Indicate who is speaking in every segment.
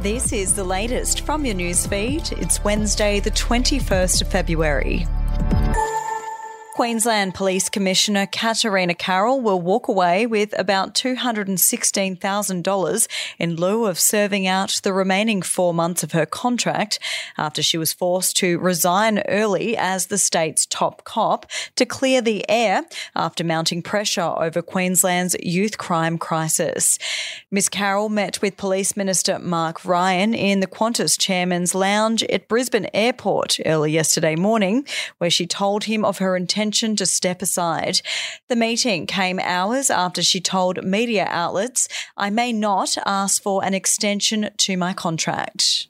Speaker 1: This is the latest from your newsfeed. It's Wednesday, the 21st of February. Queensland Police Commissioner Katarina Carroll will walk away with about $216,000 in lieu of serving out the remaining four months of her contract after she was forced to resign early as the state's top cop to clear the air after mounting pressure over Queensland's youth crime crisis. Ms Carroll met with Police Minister Mark Ryan in the Qantas Chairman's Lounge at Brisbane Airport early yesterday morning, where she told him of her intention to step aside. The meeting came hours after she told media outlets, I may not ask for an extension to my contract.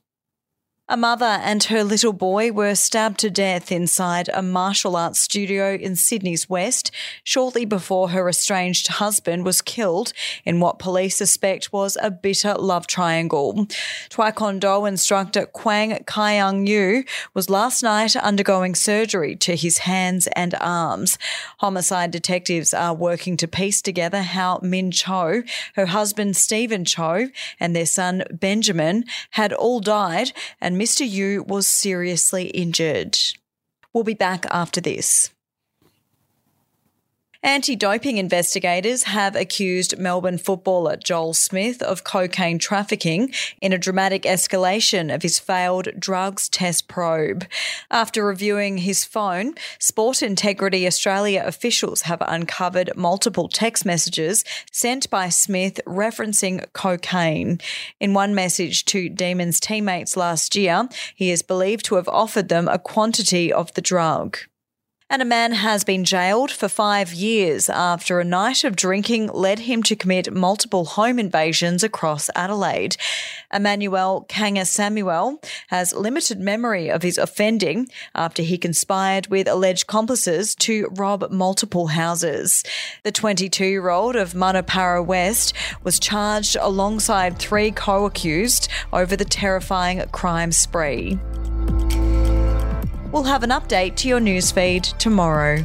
Speaker 1: A mother and her little boy were stabbed to death inside a martial arts studio in Sydney's West shortly before her estranged husband was killed in what police suspect was a bitter love triangle. Taekwondo instructor Kwang Kyung Yu was last night undergoing surgery to his hands and arms. Homicide detectives are working to piece together how Min Cho, her husband Stephen Cho, and their son Benjamin had all died and Mr. Yu was seriously injured. We'll be back after this. Anti doping investigators have accused Melbourne footballer Joel Smith of cocaine trafficking in a dramatic escalation of his failed drugs test probe. After reviewing his phone, Sport Integrity Australia officials have uncovered multiple text messages sent by Smith referencing cocaine. In one message to Demons teammates last year, he is believed to have offered them a quantity of the drug. And a man has been jailed for five years after a night of drinking led him to commit multiple home invasions across Adelaide. Emmanuel Kanga Samuel has limited memory of his offending after he conspired with alleged accomplices to rob multiple houses. The 22 year old of Munno Para West was charged alongside three co accused over the terrifying crime spree. We'll have an update to your newsfeed tomorrow.